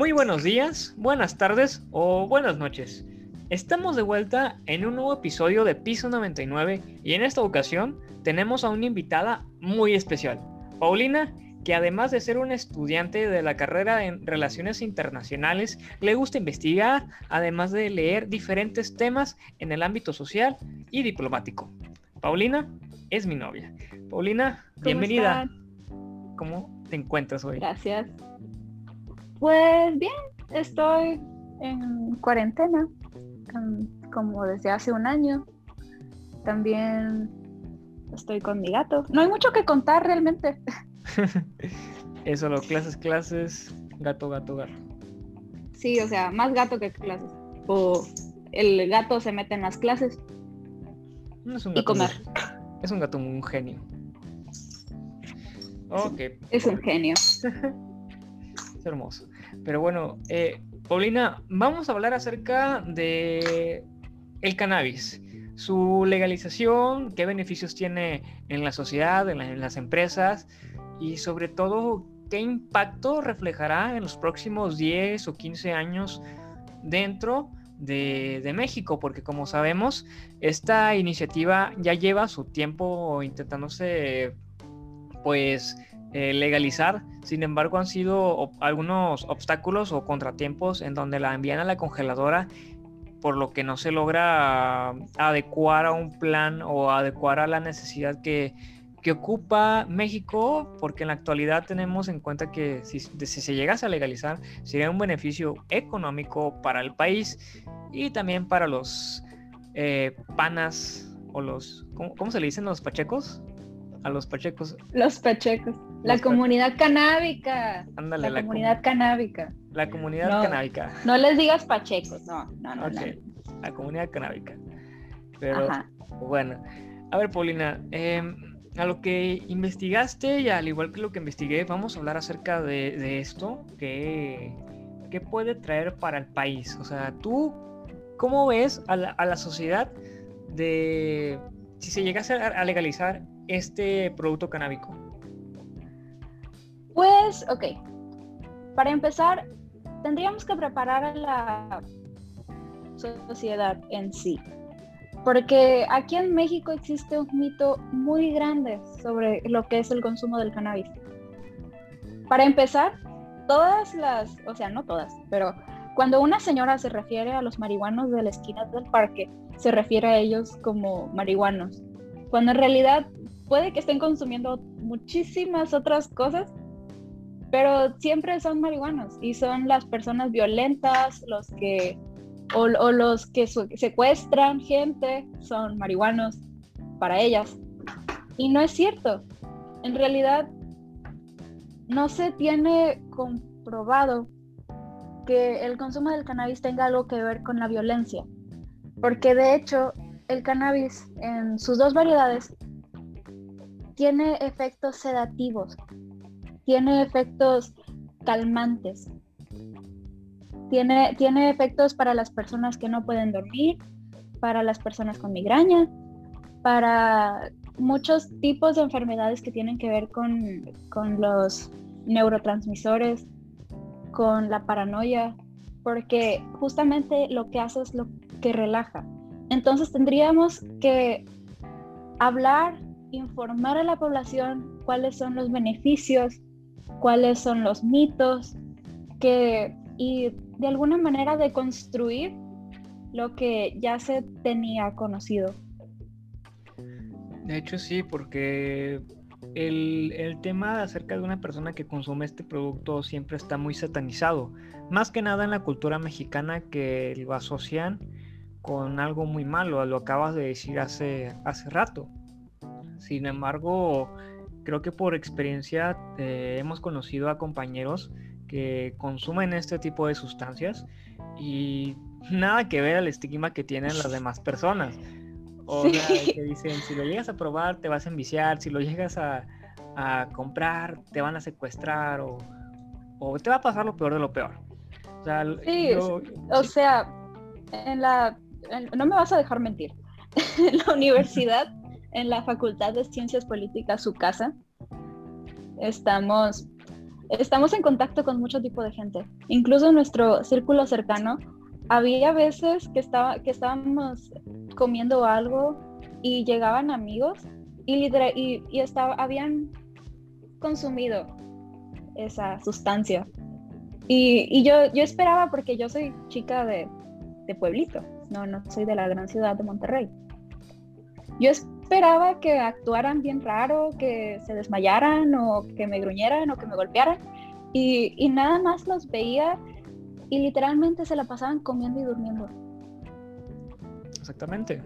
Muy buenos días, buenas tardes o buenas noches. Estamos de vuelta en un nuevo episodio de Piso 99 y en esta ocasión tenemos a una invitada muy especial, Paulina, que además de ser una estudiante de la carrera en Relaciones Internacionales, le gusta investigar, además de leer diferentes temas en el ámbito social y diplomático. Paulina es mi novia. Paulina, bienvenida. ¿Cómo te encuentras hoy? Gracias. Pues bien, estoy en cuarentena, como desde hace un año. También estoy con mi gato. No hay mucho que contar realmente. Eso, lo clases, clases, gato, gato, gato. Sí, o sea, más gato que clases. O el gato se mete en las clases. No es un gato y comer. es un gato un genio. Ok. Es un genio. es hermoso. Pero bueno, eh, Paulina, vamos a hablar acerca de el cannabis, su legalización, qué beneficios tiene en la sociedad, en las empresas, y sobre todo qué impacto reflejará en los próximos 10 o 15 años dentro de, México, porque como sabemos, esta iniciativa ya lleva su tiempo intentándose pues eh, legalizar, sin embargo han sido algunos obstáculos o contratiempos en donde la envían a la congeladora por lo que no se logra adecuar a un plan o adecuar a la necesidad que, que ocupa México, porque en la actualidad tenemos en cuenta que si, se llegase a legalizar, sería un beneficio económico para el país y también para los eh, panas o los, ¿cómo, se le dicen los pachecos? A los pachecos. Los pachecos. La comunidad canábica. Ándale, la, comunidad canábica. La comunidad canábica. No les digas pachecos, no, no, no. La comunidad canábica. Pero bueno. A ver, Paulina, eh, a lo que investigaste y al igual que lo que investigué, vamos a hablar acerca de, esto, que, puede traer para el país. O sea, tú, ¿cómo ves a la, sociedad de si se llegase a, legalizar este producto canábico? Pues, ok. Para empezar, tendríamos que preparar a la sociedad en sí. Porque aquí en México existe un mito muy grande sobre lo que es el consumo del cannabis. Para empezar, todas las, o sea, no todas, pero cuando una señora se refiere a los marihuanos de la esquina del parque, se refiere a ellos como marihuanos. Cuando en realidad puede que estén consumiendo muchísimas otras cosas, pero siempre son marihuanos y son las personas violentas, los que o, los que secuestran gente son marihuanos para ellas. Y no es cierto. En realidad, no se tiene comprobado que el consumo del cannabis tenga algo que ver con la violencia. Porque de hecho, el cannabis en sus dos variedades tiene efectos sedativos, tiene efectos calmantes, tiene, tiene efectos para las personas que no pueden dormir, para las personas con migraña, para muchos tipos de enfermedades que tienen que ver con, con los neurotransmisores, con la paranoia, porque justamente lo que hace es lo que relaja. Entonces tendríamos que hablar, informar a la población cuáles son los beneficios, cuáles son los mitos, que, y de alguna manera de construir lo que ya se tenía conocido. De hecho sí, porque el, tema acerca de una persona que consume este producto siempre está muy satanizado. Más que nada en la cultura mexicana que lo asocian con algo muy malo, lo acabas de decir hace, hace rato. Sin embargo, creo que por experiencia eh, hemos conocido a compañeros que consumen este tipo de sustancias y nada que ver al estigma que tienen las demás personas. O sea, que dicen, si lo llegas a probar te vas a enviciar, si lo llegas a, comprar te van a secuestrar o, te va a pasar lo peor de lo peor. O sea, sí, o sea en la, no me vas a dejar mentir, en la universidad, en la Facultad de Ciencias Políticas, su casa, estamos estamos en contacto con mucho tipo de gente. Incluso en nuestro círculo cercano, había veces que, estaba, que estábamos comiendo algo y llegaban amigos y, y, estaba, habían consumido esa sustancia. Y, y, yo, yo esperaba, porque yo soy chica de, de pueblito, no, no soy de la gran ciudad de Monterrey. Yo que actuaran bien raro, que se desmayaran o que me gruñeran o que me golpearan. Y, y nada más los veía y literalmente se la pasaban comiendo y durmiendo. Exactamente.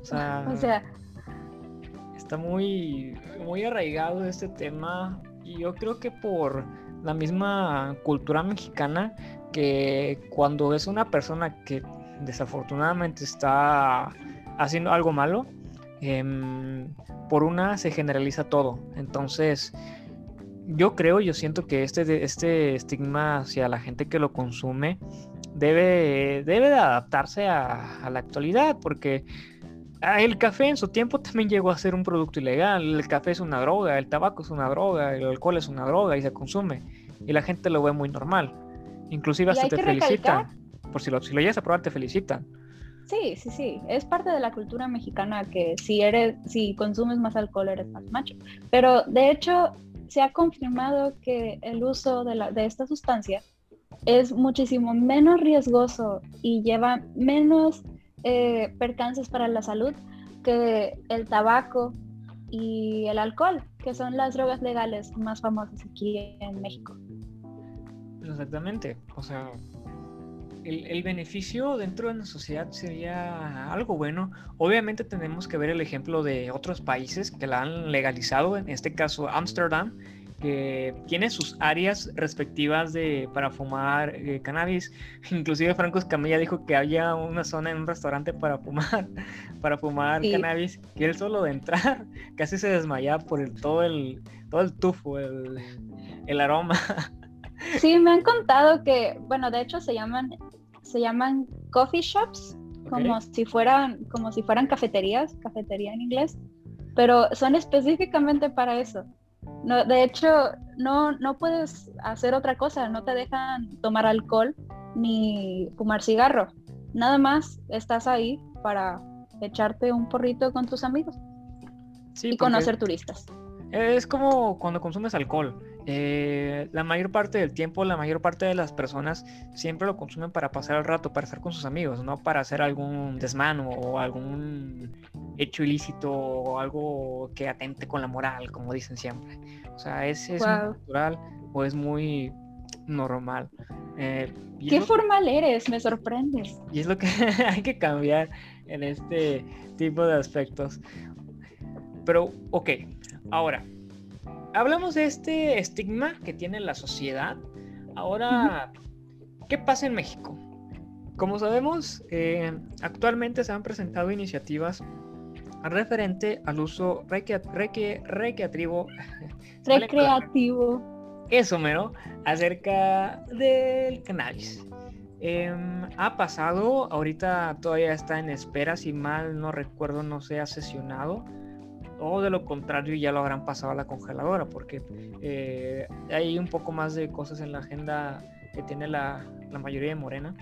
O sea, o sea está muy, muy arraigado este tema y yo creo que por la misma cultura mexicana que cuando es una persona que desafortunadamente está haciendo algo malo, em, por una se generaliza todo. Entonces, yo creo, yo siento que este, este estigma hacia la gente que lo consume debe, debe de adaptarse a, a la actualidad, porque Ah, el café en su tiempo también llegó a ser un producto ilegal. El café es una droga, el tabaco es una droga, el alcohol es una droga y se consume. Y la gente lo ve muy normal. Inclusive hasta te felicitan. Por si lo, si lo llegas a probar, te felicitan. Sí, sí, sí. Es parte de la cultura mexicana que si eres, si consumes más alcohol eres más macho. Pero de hecho, se ha confirmado que el uso de, la, de esta sustancia es muchísimo menos riesgoso y lleva menos eh, percances para la salud que el tabaco y el alcohol, que son las drogas legales más famosas aquí en México. Exactamente, o sea, el, beneficio dentro de la sociedad sería algo bueno. Obviamente tenemos que ver el ejemplo de otros países que la han legalizado, en este caso Ámsterdam, que tiene sus áreas respectivas de, para fumar eh, cannabis. Inclusive Franco Escamilla dijo que había una zona en un restaurante para fumar, para fumar cannabis, que él solo de entrar casi se desmayaba por el, todo, el, todo el tufo, el, el aroma. Sí, me han contado que, bueno, de hecho se llaman, se llaman coffee shops, como si fueran, como si fueran cafeterías, cafetería en inglés, pero son específicamente para eso. No, de hecho, no, no puedes hacer otra cosa, no te dejan tomar alcohol ni fumar cigarro. Nada más estás ahí para echarte un porrito con tus amigos y conocer turistas. Es como cuando consumes alcohol. Eh, la mayor parte del tiempo, la mayor parte de las personas siempre lo consumen para pasar el rato, para estar con sus amigos, no para hacer algún desmano o algún hecho ilícito o algo que atente con la moral, como dicen siempre. O sea, es, es natural o es muy normal. Eh, Qué formal eres, me sorprendes. Y es lo que hay que cambiar en este tipo de aspectos. Pero, ok, ahora, hablamos de este estigma que tiene la sociedad. Ahora, ¿qué pasa en México? Como sabemos, eh, actualmente se han presentado iniciativas referente al uso recreativo. Recreativo. Eso, mero, acerca del cannabis. Em, ha pasado, ahorita todavía está en espera, si mal no recuerdo, no se ha sesionado o de lo contrario ya lo habrán pasado a la congeladora porque eh, hay un poco más de cosas en la agenda que tiene la, la mayoría de Morena.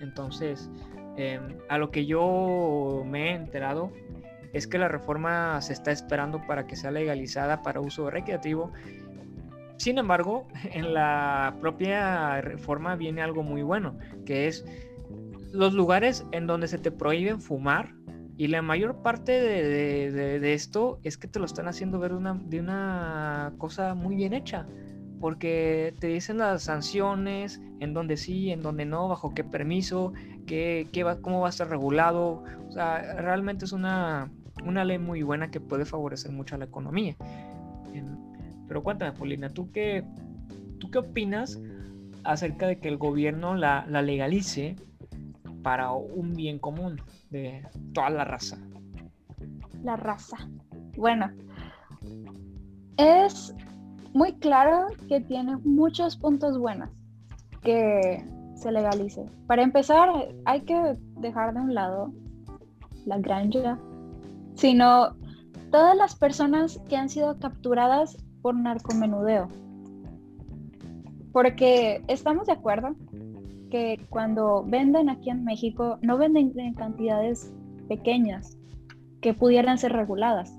Entonces, em, a lo que yo me he enterado es que la reforma se está esperando para que sea legalizada para uso recreativo. Sin embargo, en la propia reforma viene algo muy bueno, que es los lugares en donde se te prohíben fumar y la mayor parte de, esto es que te lo están haciendo ver una, de una cosa muy bien hecha. Porque te dicen las sanciones, en donde sí, en donde no, bajo qué permiso, qué, qué va, cómo va a estar regulado. O sea, realmente es una, una ley muy buena que puede favorecer mucho a la economía. Pero cuéntame, Paulina, ¿tú qué, ¿tú qué opinas acerca de que el gobierno la, la legalice para un bien común de toda la raza. La raza. Bueno, es muy claro que tiene muchos puntos buenos que se legalice. Para empezar, hay que dejar de un lado la granja, sino todas las personas que han sido capturadas por narcomenudeo. Porque estamos de acuerdo que cuando venden aquí en México, no venden en cantidades pequeñas que pudieran ser reguladas,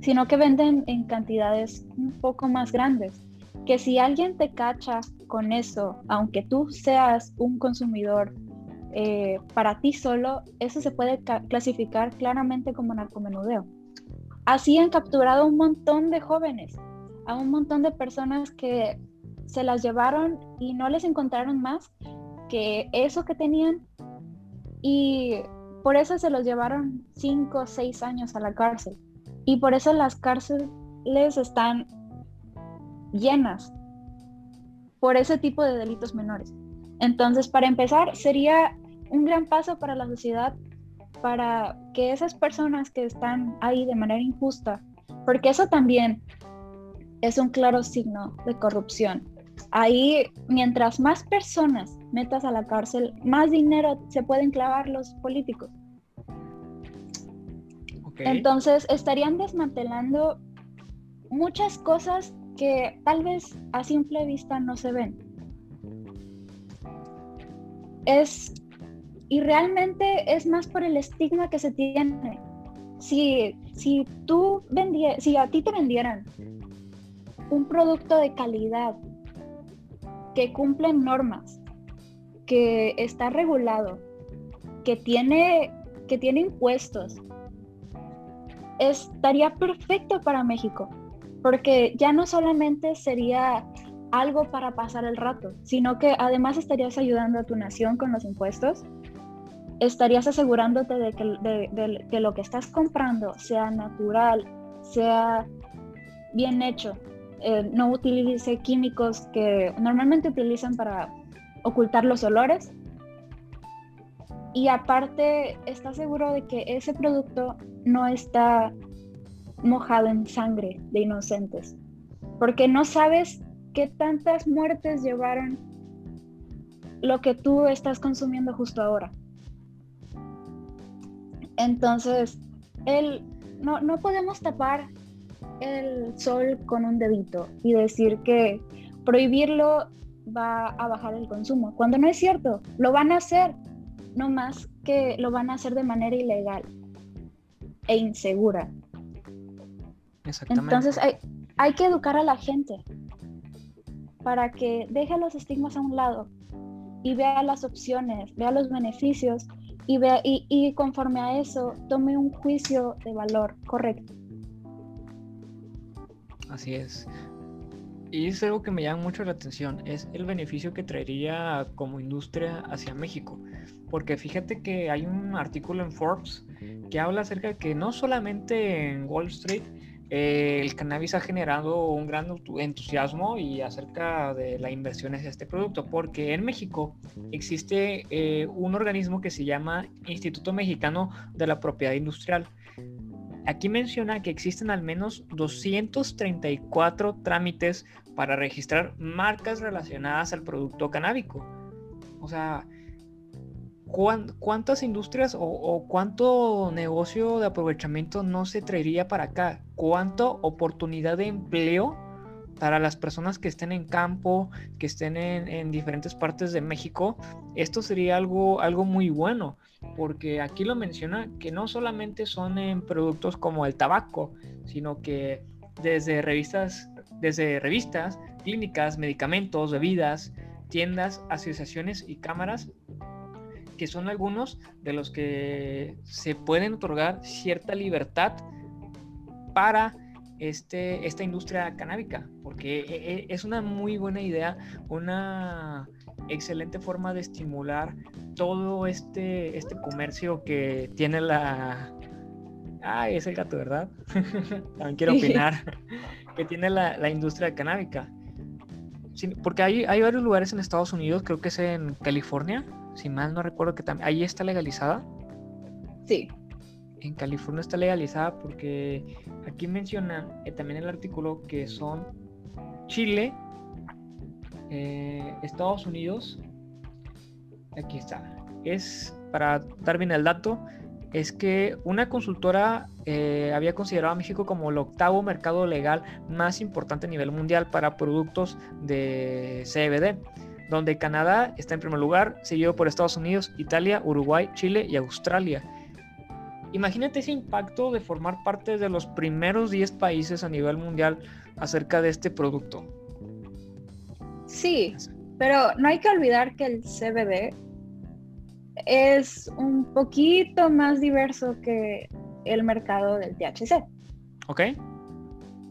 sino que venden en cantidades un poco más grandes. Que si alguien te cacha con eso, aunque tú seas un consumidor eh, para ti solo, eso se puede clasificar claramente como narcomenudeo. Así han capturado un montón de jóvenes, a un montón de personas que se las llevaron y no les encontraron más que eso que tenían y por eso se los llevaron cinco o seis años a la cárcel. Y por eso las cárceles están llenas por ese tipo de delitos menores. Entonces, para empezar, sería un gran paso para la sociedad para que esas personas que están ahí de manera injusta, porque eso también es un claro signo de corrupción. Ahí, mientras más personas metas a la cárcel, más dinero se pueden clavar los políticos. Entonces estarían desmantelando muchas cosas que tal vez a simple vista no se ven. Es y realmente es más por el estigma que se tiene. Si, si tú si a ti te vendieran un producto de calidad que cumple normas, que está regulado, que tiene, que tiene impuestos, estaría perfecto para México, porque ya no solamente sería algo para pasar el rato, sino que además estarías ayudando a tu nación con los impuestos, estarías asegurándote de que, lo que estás comprando sea natural, sea bien hecho, eh, no utilice químicos que normalmente utilizan para ocultar los olores y aparte está seguro de que ese producto no está mojado en sangre de inocentes, porque no sabes qué tantas muertes llevaron lo que tú estás consumiendo justo ahora. Entonces, el, no, no podemos tapar el sol con un dedito y decir que prohibirlo va a bajar el consumo, cuando no es cierto, lo van a hacer, no más que lo van a hacer de manera ilegal e insegura. Entonces hay, hay que educar a la gente para que deje los estigmas a un lado y vea las opciones, vea los beneficios y, vea, y, y conforme a eso tome un juicio de valor correcto. Así es. Y es algo que me llama mucho la atención, es el beneficio que traería como industria hacia México. Porque fíjate que hay un artículo en Forbes que habla acerca de que no solamente en Wall Street eh, el cannabis ha generado un gran entusiasmo y acerca de la inversión hacia este producto, porque en México existe eh, un organismo que se llama Instituto Mexicano de la Propiedad Industrial Aquí menciona que existen al menos 234 trámites para registrar marcas relacionadas al producto canábico. O sea, ¿cuántas industrias o, cuánto negocio de aprovechamiento no se traería para acá? ¿Cuánta oportunidad de empleo para las personas que estén en campo, que estén en, diferentes partes de México? Esto sería algo, algo muy bueno porque aquí lo menciona que no solamente son en productos como el tabaco, sino que desde revistas, desde revistas, clínicas, medicamentos, bebidas, tiendas, asociaciones y cámaras, que son algunos de los que se pueden otorgar cierta libertad para este, esta industria canábica, porque e, e, es una muy buena idea, una excelente forma de estimular todo este, este comercio que tiene la... Ay, es el gato, ¿verdad? También quiero opinar. que tiene la, industria canábica. porque hay, hay varios lugares en Estados Unidos, creo que es en California, si mal no recuerdo que también... ¿Ahí está legalizada? Sí. En California está legalizada porque aquí mencionan eh, también el artículo que son Chile, eh, Estados Unidos, aquí está, es para dar bien el dato, es que una consultora eh, había considerado a México como el octavo mercado legal más importante a nivel mundial para productos de CBD, donde Canadá está en primer lugar, seguido por Estados Unidos, Italia, Uruguay, Chile y Australia. Imagínate ese impacto de formar parte de los primeros 10 países a nivel mundial acerca de este producto. Sí, pero no hay que olvidar que el CBD es un poquito más diverso que el mercado del THC. Ok.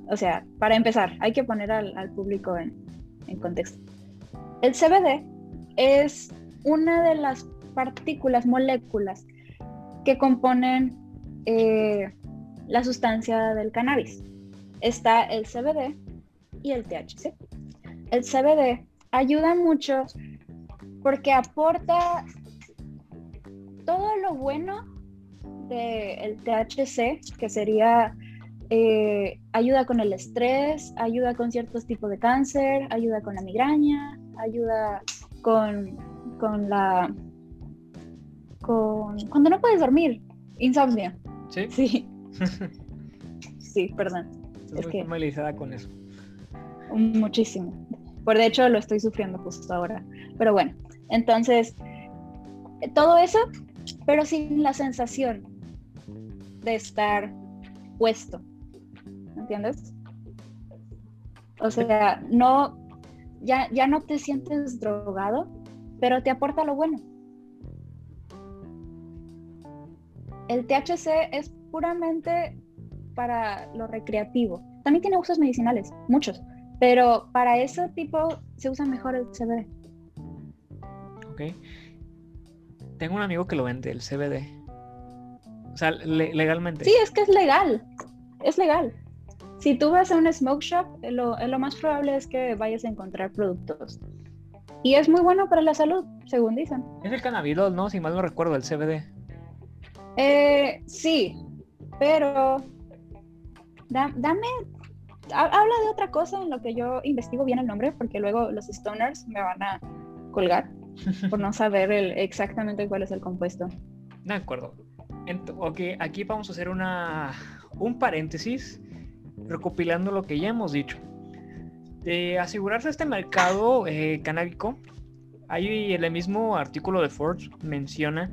O sea, para empezar, hay que poner al, público en, contexto. El CBD es una de las partículas, moléculas que componen eh, la sustancia del cannabis. Está el CBD y el THC. El CBD ayuda mucho porque aporta todo lo bueno del THC, que sería eh, ayuda con el estrés, ayuda con ciertos tipos de cáncer, ayuda con la migraña, ayuda con, con la... Con, cuando no puedes dormir, insomnio. Sí. Sí, sí perdón. Estoy muy familiarizada con eso. Muchísimo. Por de hecho lo estoy sufriendo justo ahora. Pero bueno, entonces, todo eso pero sin la sensación de estar puesto. ¿Entiendes? O sea, no, ya, ya no te sientes drogado, pero te aporta lo bueno. El THC es puramente para lo recreativo. También tiene usos medicinales, muchos, pero para ese tipo se usa mejor el CBD. Ok tengo un amigo que lo vende, el CBD. O sea, legalmente. Sí, es que es legal. Es legal. Si tú vas a un smoke shop, lo, lo más probable es que vayas a encontrar productos. Y es muy bueno para la salud, según dicen. Es el cannabidol, ¿no? Si mal no recuerdo, el CBD. Eh, sí, pero dame, habla de otra cosa en lo que yo investigo bien el nombre, porque luego los stoners me van a colgar por no saber exactamente cuál es el compuesto. De acuerdo. ok, aquí vamos a hacer una, un paréntesis recopilando lo que ya hemos dicho. De asegurarse este mercado eh, canábico, ahí el mismo artículo de Forbes menciona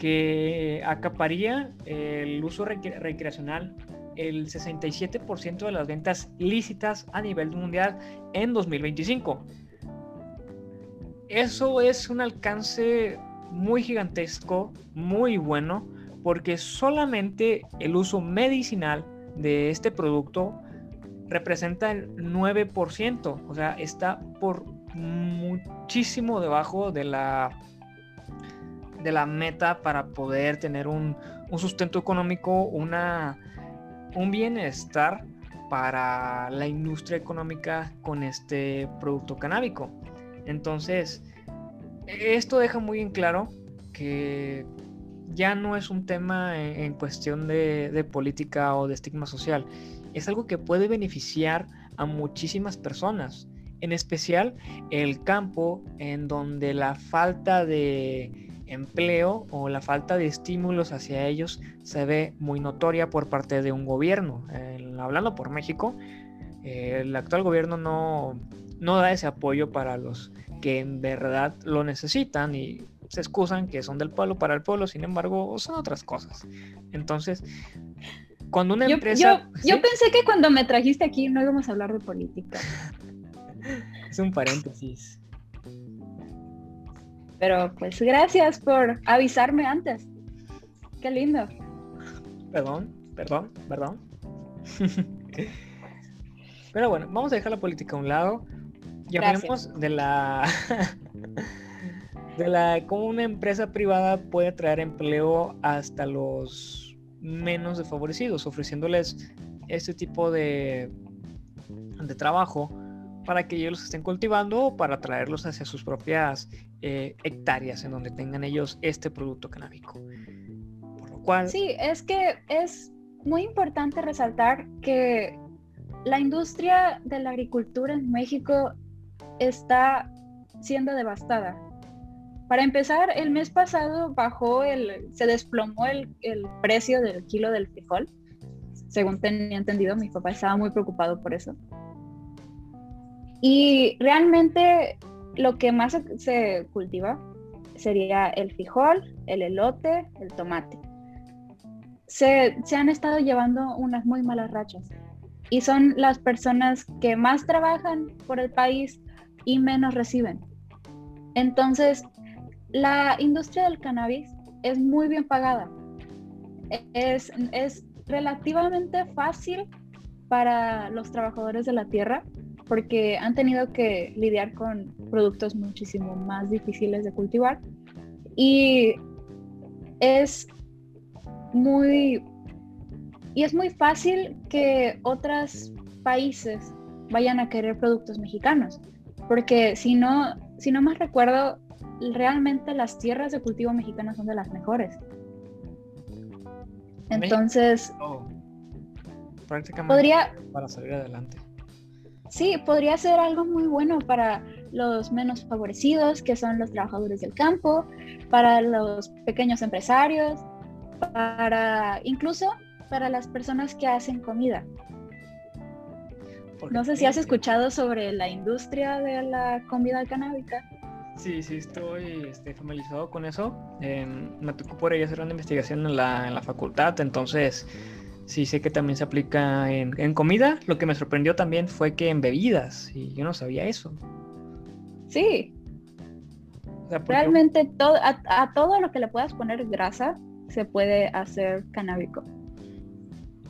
que acaparía el uso recreacional el 67% de las ventas lícitas a nivel mundial en 2025 eso es un alcance muy gigantesco, muy bueno, porque solamente el uso medicinal de este producto representa el 9%, o sea, está por muchísimo debajo de la de la meta para poder tener un, un sustento económico, una, un bienestar para la industria económica con este producto canábico. Entonces, esto deja muy en claro que ya no es un tema en, cuestión de, política o de estigma social. Es algo que puede beneficiar a muchísimas personas, en especial el campo en donde la falta de empleo o la falta de estímulos hacia ellos se ve muy notoria por parte de un gobierno. hablando por México, el actual gobierno no, no da ese apoyo para los que en verdad lo necesitan y se excusan que son del pueblo para el pueblo, sin embargo, son otras cosas. Entonces, cuando una empresa... Yo, pensé que cuando me trajiste aquí no íbamos a hablar de política. es un paréntesis. Pero pues gracias por avisarme antes. Qué lindo. Perdón, perdón, perdón. Pero bueno, vamos a dejar la política a un lado. Ya hablamos de la de la cómo una empresa privada puede traer empleo hasta los menos desfavorecidos, ofreciéndoles este tipo de, de trabajo para que ellos los estén cultivando o para traerlos hacia sus propias eh, hectáreas en donde tengan ellos este producto canábico. Por lo cual... Sí, es que es muy importante resaltar que la industria de la agricultura en México está siendo devastada. Para empezar, el mes pasado bajó el, se desplomó el, el precio del kilo del frijol. Según tenía entendido, mi papá estaba muy preocupado por eso. Y realmente lo que más se cultiva sería el frijol, el elote, el tomate. Se, se, han estado llevando unas muy malas rachas y son las personas que más trabajan por el país y menos reciben. Entonces, la industria del cannabis es muy bien pagada. Es, es relativamente fácil para los trabajadores de la tierra porque han tenido que lidiar con productos muchísimo más difíciles de cultivar. Y es muy y es muy fácil que otros países vayan a querer productos mexicanos porque si no si no más recuerdo realmente las tierras de cultivo mexicanas son de las mejores. Entonces oh, podría para salir adelante Sí, podría ser algo muy bueno para los menos favorecidos, que son los trabajadores del campo, para los pequeños empresarios, para incluso para las personas que hacen comida. no sé si has escuchado sobre la industria de la comida canábica. Sí, sí, estoy este, familiarizado con eso. me tocó por ahí hacer una investigación en la, en la facultad, entonces Sí, sé que también se aplica en, comida. Lo que me sorprendió también fue que en bebidas, y yo no sabía eso. Sí. Realmente todo, a, todo lo que le puedas poner grasa se puede hacer canábico.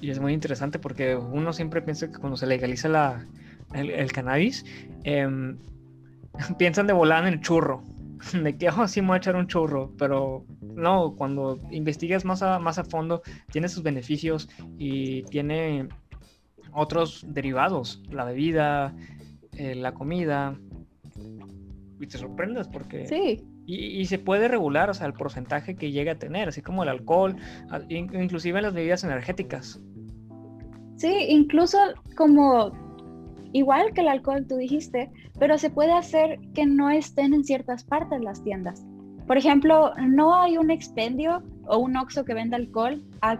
Y es muy interesante porque uno siempre piensa que cuando se legaliza la, el, cannabis, em, piensan de volar en el churro. de que, oh, sí me voy a echar un churro, pero no, cuando investigas más a, más a fondo, tiene sus beneficios y tiene otros derivados, la bebida, eh, la comida, y te sorprendes porque... Sí. Y, se puede regular, o sea, el porcentaje que llega a tener, así como el alcohol, inclusive las bebidas energéticas. Sí, incluso como igual que el alcohol tú dijiste, pero se puede hacer que no estén en ciertas partes las tiendas. Por ejemplo, no hay un expendio o un oxo que venda alcohol a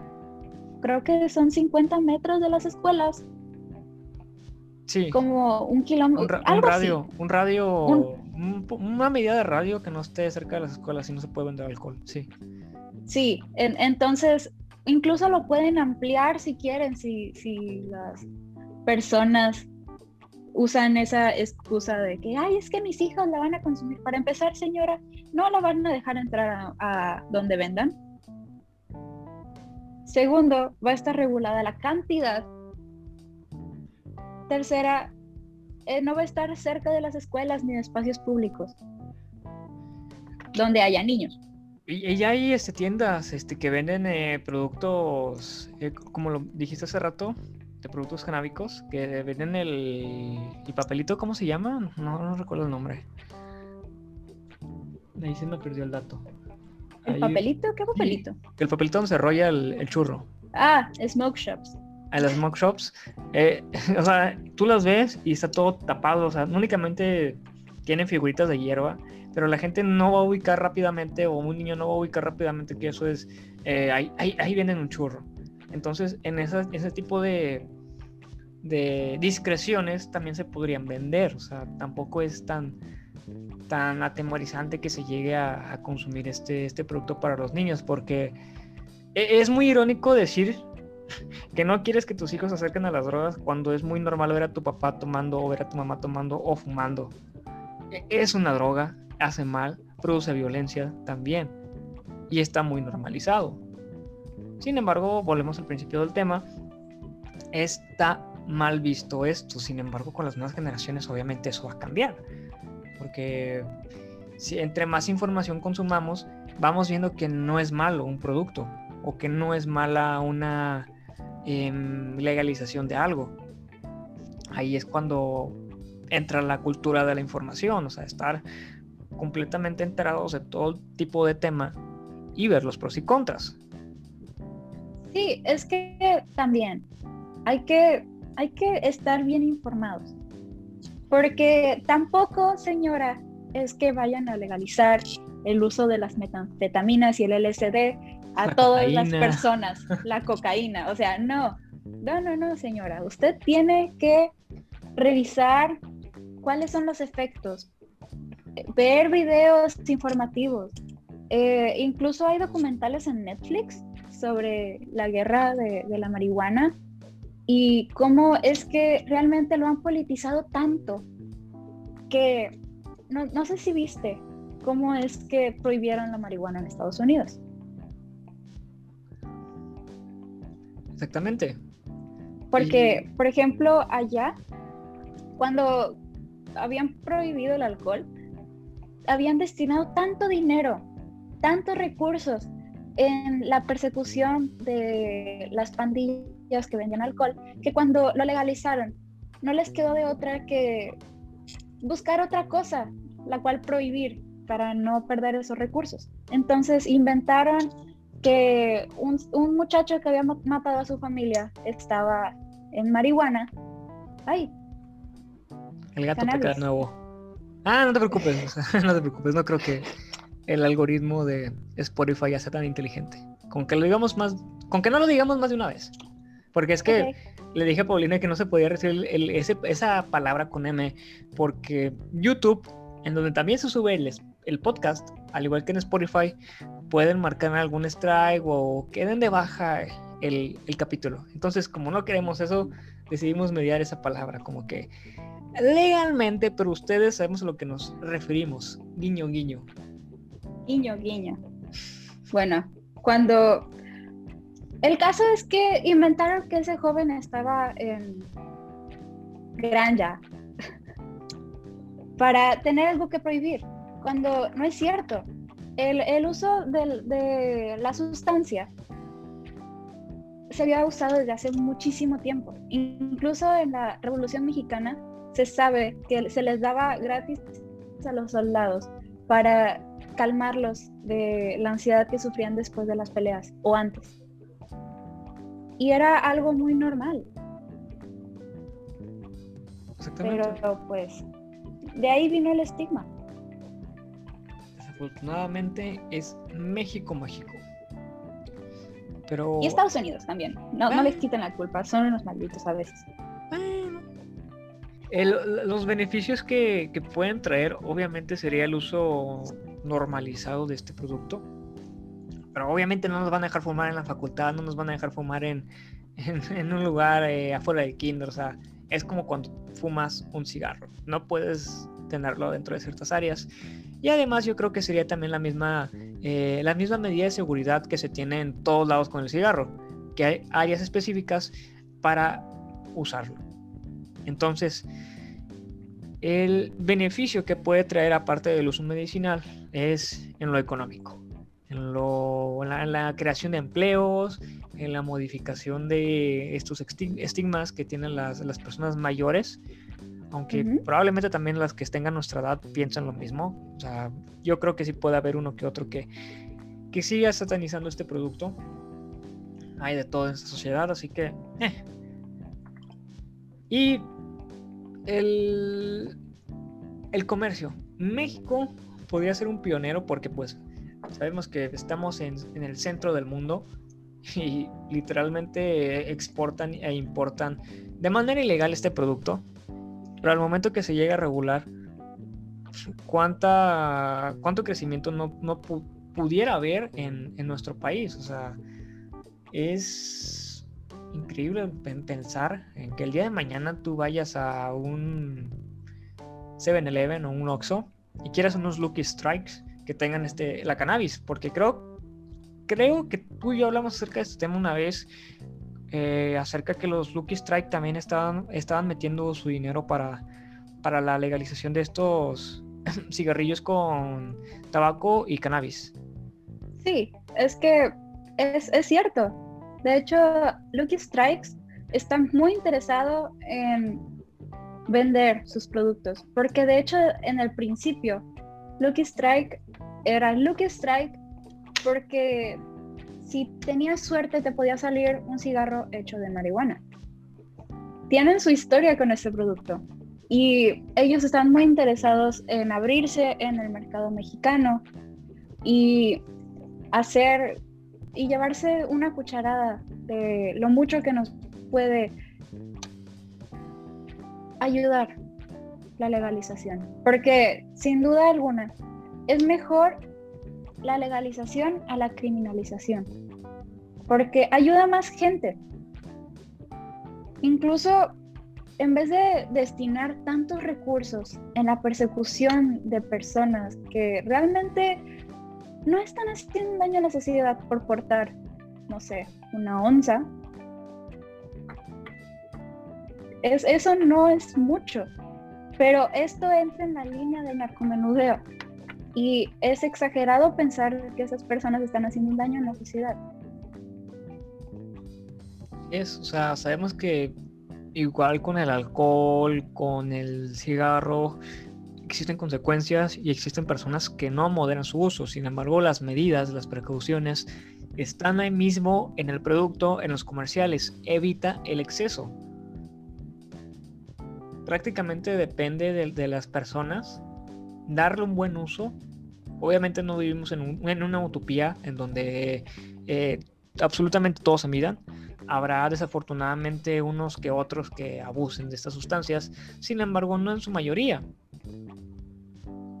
creo que son 50 metros de las escuelas. Sí. Como un kilómetro. Un, radio, un radio, una medida de radio que no esté cerca de las escuelas y no se puede vender alcohol, sí. Sí, entonces incluso lo pueden ampliar si quieren, si, si las personas usan esa excusa de que, ay, es que mis hijos la van a consumir. Para empezar, señora, no la van a dejar entrar a, donde vendan. Segundo, va a estar regulada la cantidad. Tercera, eh, no va a estar cerca de las escuelas ni de espacios públicos donde haya niños. Y, ya hay este, tiendas este, que venden eh, productos, eh, como lo dijiste hace rato, de productos canábicos que venden el, el papelito, ¿cómo se llama? No, no recuerdo el nombre. Ahí se me perdió el dato. ¿El papelito? ¿Qué papelito? el papelito donde se rolla el, churro. Ah, smoke shops. A las smoke shops. Eh, o sea, tú las ves y está todo tapado. O sea, únicamente tienen figuritas de hierba, pero la gente no va a ubicar rápidamente, o un niño no va a ubicar rápidamente que eso es. Eh, ahí, ahí, ahí venden un churro. Entonces, en ese tipo de, discreciones también se podrían vender. O sea, tampoco es tan, atemorizante que se llegue a, consumir este, este producto para los niños, porque e, es muy irónico decir que no quieres que tus hijos se acerquen a las drogas cuando es muy normal ver a tu papá tomando o ver a tu mamá tomando o fumando. E, es una droga, hace mal, produce violencia también y está muy normalizado. Sin embargo, volvemos al principio del tema, está mal visto esto, sin embargo con las nuevas generaciones obviamente eso va a cambiar, porque si entre más información consumamos, vamos viendo que no es malo un producto o que no es mala una em, legalización de algo. Ahí es cuando entra la cultura de la información, o sea, estar completamente enterados de todo tipo de tema y ver los pros y contras. Sí, es que también hay que, hay que estar bien informados. Porque tampoco, señora, es que vayan a legalizar el uso de las metanfetaminas y el LSD a todas las personas, la cocaína. O sea, no, no, no, no, señora. Usted tiene que revisar cuáles son los efectos, ver videos informativos. Eh, incluso hay documentales en Netflix sobre la guerra de, la marihuana y cómo es que realmente lo han politizado tanto que no, no sé si viste cómo es que prohibieron la marihuana en Estados Unidos. Exactamente. Porque, por ejemplo, allá, cuando habían prohibido el alcohol, habían destinado tanto dinero, tantos recursos en la persecución de las pandillas que vendían alcohol, que cuando lo legalizaron, no les quedó de otra que buscar otra cosa, la cual prohibir para no perder esos recursos. Entonces inventaron que un, muchacho que había matado a su familia estaba en marihuana. Ay. El gato te queda nuevo. Ah, no te preocupes, no te preocupes, no creo que el algoritmo de Spotify ya sea tan inteligente. Con que lo digamos más, con que no lo digamos más de una vez. Porque es que le dije a Paulina que no se podía recibir esa palabra con M, porque YouTube, en donde también se sube el, el podcast, al igual que en Spotify, pueden marcar algún strike o queden de baja el, el, capítulo. Entonces, como no queremos eso, decidimos mediar esa palabra, como que legalmente, pero ustedes sabemos a lo que nos referimos. Guiño, guiño. Guiño, guiño. Bueno, cuando... El caso es que inventaron que ese joven estaba en granja para tener algo que prohibir cuando no es cierto. El, uso de, la sustancia se había usado desde hace muchísimo tiempo. Incluso en la Revolución Mexicana se sabe que se les daba gratis a los soldados para calmarlos de la ansiedad que sufrían después de las peleas o antes. Y era algo muy normal. Pero pues de ahí vino el estigma desafortunadamente es México mágico. Pero... Y Estados Unidos también. No, no les quiten la culpa, son unos malditos a veces. los beneficios que, que, pueden traer, obviamente, sería el uso normalizado de este producto. Pero obviamente no nos van a dejar fumar en la facultad, no nos van a dejar fumar en, en, un lugar eh, afuera del kinder. O sea, es como cuando fumas un cigarro. No puedes tenerlo dentro de ciertas áreas. Y además yo creo que sería también la misma, eh, la misma medida de seguridad que se tiene en todos lados con el cigarro, que hay áreas específicas para usarlo. Entonces, el beneficio que puede traer aparte del uso medicinal es en lo económico, en, lo, en, la, creación de empleos, en la modificación de estos estigmas que tienen las, las personas mayores aunque probablemente también las que tengan nuestra edad piensan lo mismo. O sea, yo creo que sí puede haber uno que otro que, que siga satanizando este producto. Hay de todo en esta sociedad, así que... Eh. Y el, el comercio. México podría ser un pionero porque pues sabemos que estamos en, en el centro del mundo y literalmente exportan e importan de manera ilegal este producto pero al momento que se llega a regular, ¿cuánta, ¿cuánto crecimiento no, pudiera haber en, nuestro país? O sea, es increíble pensar en que el día de mañana tú vayas a un 7-Eleven o un Oxxo y quieras unos Lucky Strikes que tengan este, la cannabis, porque creo, creo que tú y yo hablamos acerca de este tema una vez eh, acerca que los Lucky Strike también estaban, estaban metiendo su dinero para, para la legalización de estos cigarrillos con tabaco y cannabis. Sí, es que es, es cierto. De hecho, Lucky Strikes está muy interesado en vender sus productos, porque de hecho en el principio Lucky Strike era Lucky Strike porque si tenías suerte te podía salir un cigarro hecho de marihuana. Tienen su historia con este producto y ellos están muy interesados en abrirse en el mercado mexicano y hacer y llevarse una cucharada de lo mucho que nos puede ayudar la legalización. Porque sin duda alguna es mejor la legalización a la criminalización. Porque ayuda a más gente. Incluso en vez de destinar tantos recursos en la persecución de personas que realmente no están haciendo daño a la sociedad por portar, no sé, una onza, es, eso no es mucho. Pero esto entra en la línea del narcomenudeo. Y es exagerado pensar que esas personas están haciendo un daño en la sociedad. Es, o sea, sabemos que igual con el alcohol, con el cigarro, existen consecuencias y existen personas que no moderan su uso. Sin embargo, las medidas, las precauciones están ahí mismo en el producto, en los comerciales. Evita el exceso. Prácticamente depende de, las personas darle un buen uso. Obviamente no vivimos en, una utopía en donde eh, absolutamente todos se midan habrá desafortunadamente unos que otros que abusen de estas sustancias, sin embargo no en su mayoría.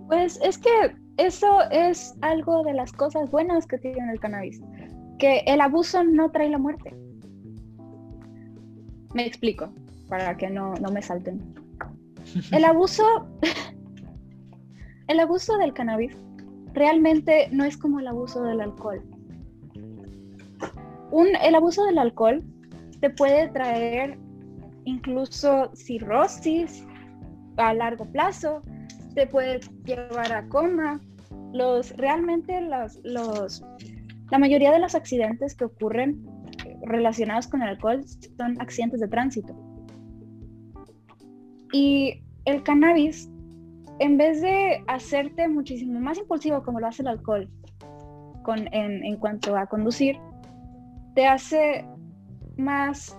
Pues es que eso es algo de las cosas buenas que tiene el cannabis, que el abuso no trae la muerte. Me explico, para que no, no me salten. El abuso, el abuso del cannabis realmente no es como el abuso del alcohol el abuso del alcohol te puede traer incluso cirrosis a largo plazo, te puede llevar a coma. Los, realmente los, los, la mayoría de los accidentes que ocurren relacionados con el alcohol son accidentes de tránsito. Y el cannabis, en vez de hacerte muchísimo más impulsivo como lo hace el alcohol con, en, en cuanto a conducir, te hace más,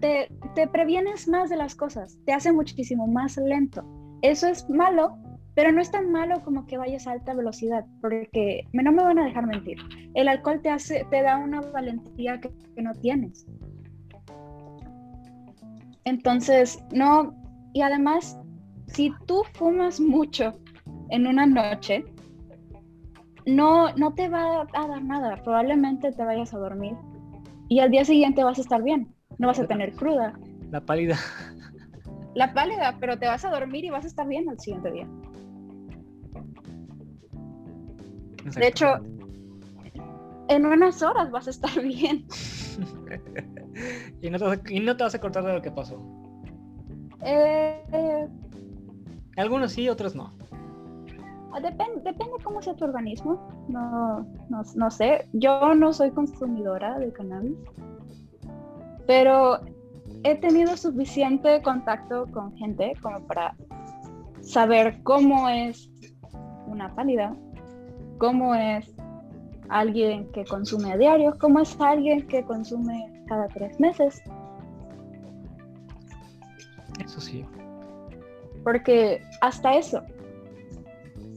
te, previenes más de las cosas, te hace muchísimo más lento. Eso es malo, pero no es tan malo como que vayas a alta velocidad, porque no me van a dejar mentir. El alcohol te hace, te da una valentía que, que no tienes. Entonces, no, y además, si tú fumas mucho en una noche, no, no te va a dar nada. Probablemente te vayas a dormir y al día siguiente vas a estar bien. No vas a tener cruda. La pálida. La pálida, pero te vas a dormir y vas a estar bien al siguiente día. De hecho, en unas horas vas a estar bien. y, no te vas a, y, no te vas a, cortar de lo que pasó. Eh, Algunos sí, otros no. Depende, depende cómo sea tu organismo. No, no, sé. Yo no soy consumidora de cannabis. Pero he tenido suficiente contacto con gente como para saber cómo es una pálida, cómo es alguien que consume a diario, cómo es alguien que consume cada tres meses. Eso sí. Porque hasta eso,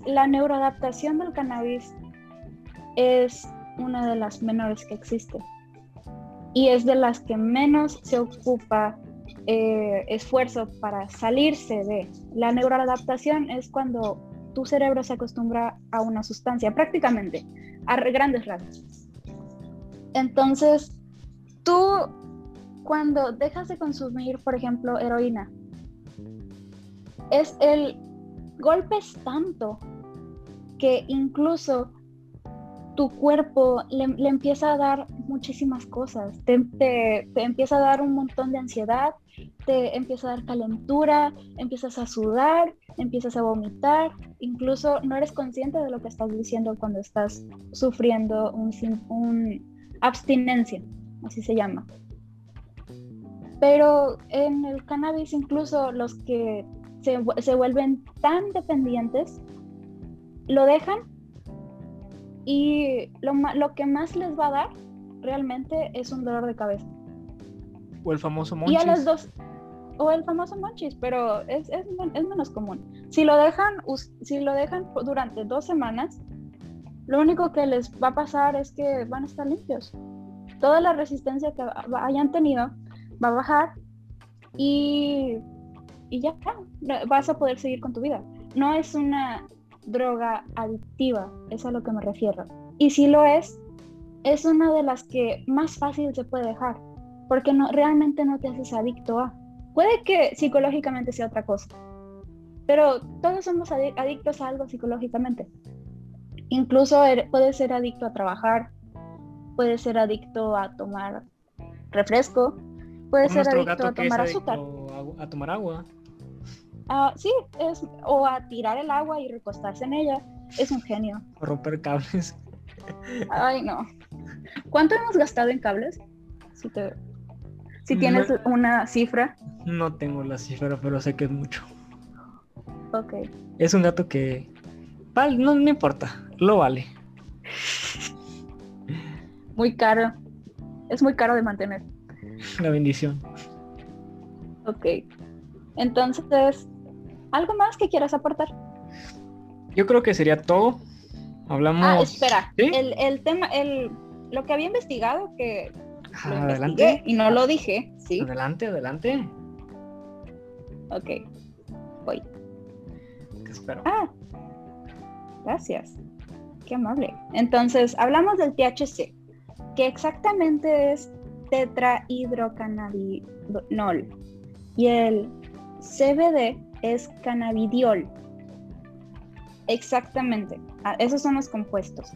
la neuroadaptación del cannabis es una de las menores que existe y es de las que menos se ocupa eh, esfuerzo para salirse de. La neuroadaptación es cuando tu cerebro se acostumbra a una sustancia, prácticamente, a grandes rasgos. Entonces, tú cuando dejas de consumir, por ejemplo, heroína, es el golpe es tanto que incluso tu cuerpo le, empieza a dar muchísimas cosas. Te, empieza a dar un montón de ansiedad, te empieza a dar calentura, empiezas a sudar, empiezas a vomitar, incluso no eres consciente de lo que estás diciendo cuando estás sufriendo un, un abstinencia, así se llama. Pero en el cannabis incluso los que se, se vuelven tan dependientes lo dejan y lo, lo, que más les va a dar realmente es un dolor de cabeza. O el famoso monchis. Y a las dos, o el famoso monchis, pero es, es, es, menos común. Si lo dejan, si lo dejan durante dos semanas, lo único que les va a pasar es que van a estar limpios. Toda la resistencia que hayan tenido va a bajar y, y ya vas a poder seguir con tu vida. No es una droga adictiva, es a lo que me refiero. Y si lo es, es una de las que más fácil se puede dejar, porque no, realmente no te haces adicto a. Puede que psicológicamente sea otra cosa, pero todos somos adictos a algo psicológicamente. Incluso er, puedes ser adicto a trabajar, puedes ser adicto a tomar refresco, puedes ser adicto a tomar azúcar. A, tomar agua. Sí, es, o a tirar el agua y recostarse en ella. Es un genio. A romper cables. Ay, no. ¿Cuánto hemos gastado en cables? Si, te, si tienes una cifra. No tengo la cifra, pero sé que es mucho. Ok. Es un gato que... No me importa, lo vale. Muy caro. Es muy caro de mantener. La bendición. Ok. Entonces, ¿algo más que quieras aportar? Yo creo que sería todo. Hablamos. Ah, espera. El, tema, el, lo que había investigado, que adelante. y no lo dije, ¿sí? Adelante, adelante. Ok. Voy. Te espero. Ah, gracias. Qué amable. Entonces, hablamos del THC, que exactamente es tetrahidrocannabinol. Y el CBD es cannabidiol. Exactamente. Esos son los compuestos.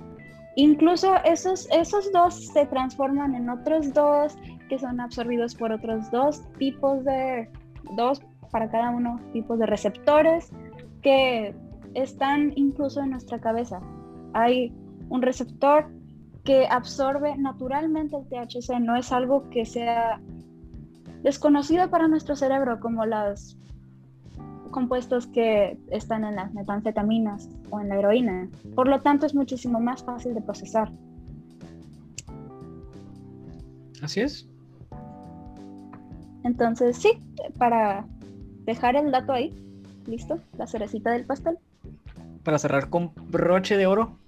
Incluso esos, esos dos se transforman en otros dos que son absorbidos por otros dos tipos de, dos para cada uno tipos de receptores que están incluso en nuestra cabeza. Hay un receptor que absorbe naturalmente el THC, no es algo que sea desconocido para nuestro cerebro como los compuestos que están en las metanfetaminas o en la heroína. Por lo tanto, es muchísimo más fácil de procesar. Así es. Entonces, sí, para dejar el dato ahí, listo, la cerecita del pastel. Para cerrar con broche de oro.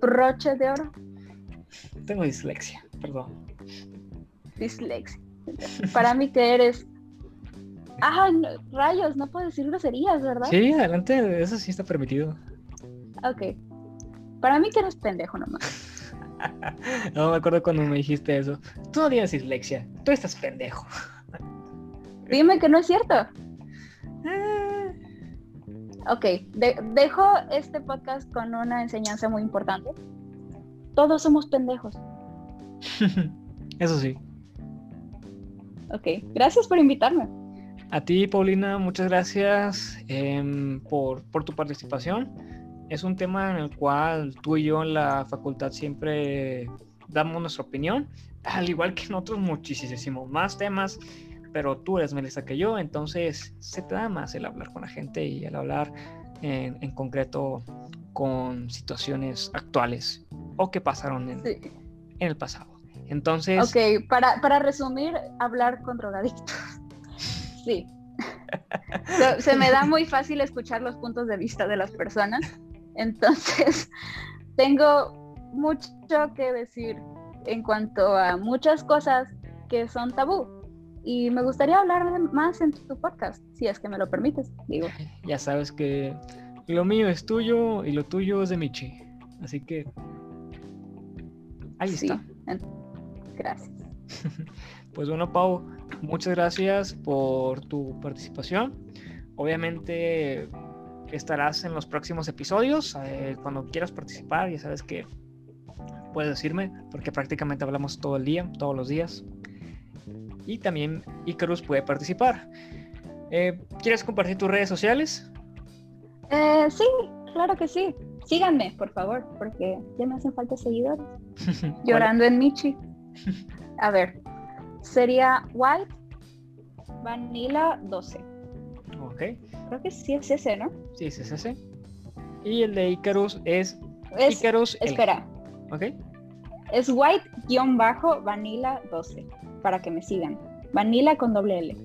Broche de oro. Tengo dislexia, perdón. Dislexia. Para mí que eres... Ah, rayos, no puedo decir groserías, ¿verdad? Sí, adelante, eso sí está permitido. Ok. Para mí que eres pendejo nomás. no me acuerdo cuando me dijiste eso. Tú no tienes dislexia, tú estás pendejo. Dime que no es cierto. Ah. Ok, dejo este podcast con una enseñanza muy importante. Todos somos pendejos. Eso sí. Ok, gracias por invitarme. A ti, Paulina, muchas gracias em, por, por, tu participación. Es un tema en el cual tú y yo en la facultad siempre damos nuestra opinión, al igual que en otros muchísimos más temas, pero tú eres Melissa que yo, entonces se te da más el hablar con la gente y el hablar en, en concreto con situaciones actuales o que pasaron en, en el pasado. Entonces... Ok, para, para resumir, hablar con drogadictos. Sí. se, me da muy fácil escuchar los puntos de vista de las personas. Entonces, tengo mucho que decir en cuanto a muchas cosas que son tabú. Y me gustaría hablar más en tu podcast, si es que me lo permites, digo. Ya sabes que lo mío es tuyo y lo tuyo es de Michi. Así que ahí está. Gracias. pues bueno, Pau, muchas gracias por tu participación. Obviamente estarás en los próximos episodios. Eh, cuando quieras participar, ya sabes que puedes decirme, porque prácticamente hablamos todo el día, todos los días. Y también Icarus puede participar. Eh, ¿Quieres compartir tus redes sociales? Eh, sí, claro que sí. Síganme, por favor, porque ya me hacen falta seguidores. Llorando en Michi. A ver, sería White Vanilla 12. Ok. Creo que sí es ese, ¿no? Sí, es ese. Y el de Icarus es, es Icarus. Espera. Ok. Es White-Vanilla 12, para que me sigan. Vanilla con doble L.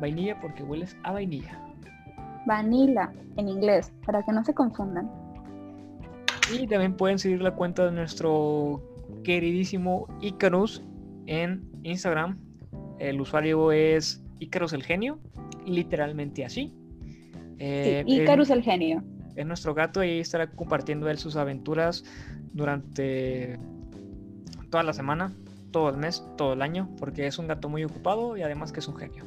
Vainilla porque hueles a vainilla. Vanilla en inglés, para que no se confundan. Y también pueden seguir la cuenta de nuestro queridísimo Icarus en Instagram. El usuario es Icarus el genio, literalmente así. Eh, Icarus el genio. Es nuestro gato y estará compartiendo él sus aventuras durante toda la semana, todo el mes, todo el año, porque es un gato muy ocupado y además que es un genio.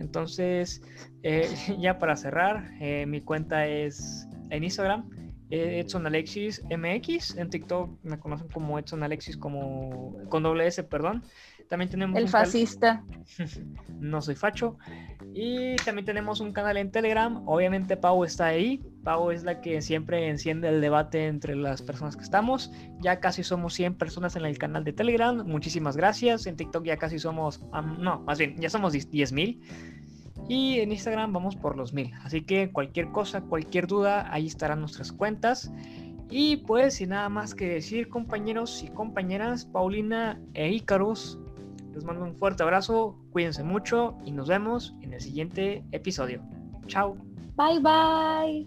Entonces, eh, ya para cerrar, eh, mi cuenta es en Instagram, Edson Alexis MX, en TikTok me conocen como Edson Alexis como con doble S, perdón. También tenemos el fascista. no soy facho. Y también tenemos un canal en Telegram. Obviamente Pau está ahí. Pau es la que siempre enciende el debate entre las personas que estamos. Ya casi somos 100 personas en el canal de Telegram. Muchísimas gracias. En TikTok ya casi somos, no, más bien, ya somos 10.000. Y en Instagram vamos por los 1000. Así que cualquier cosa, cualquier duda, ahí estarán nuestras cuentas. Y pues sin nada más que decir, compañeros y compañeras, Paulina e Icarus, les mando un fuerte abrazo, cuídense mucho y nos vemos en el siguiente episodio. Chao. Bye bye.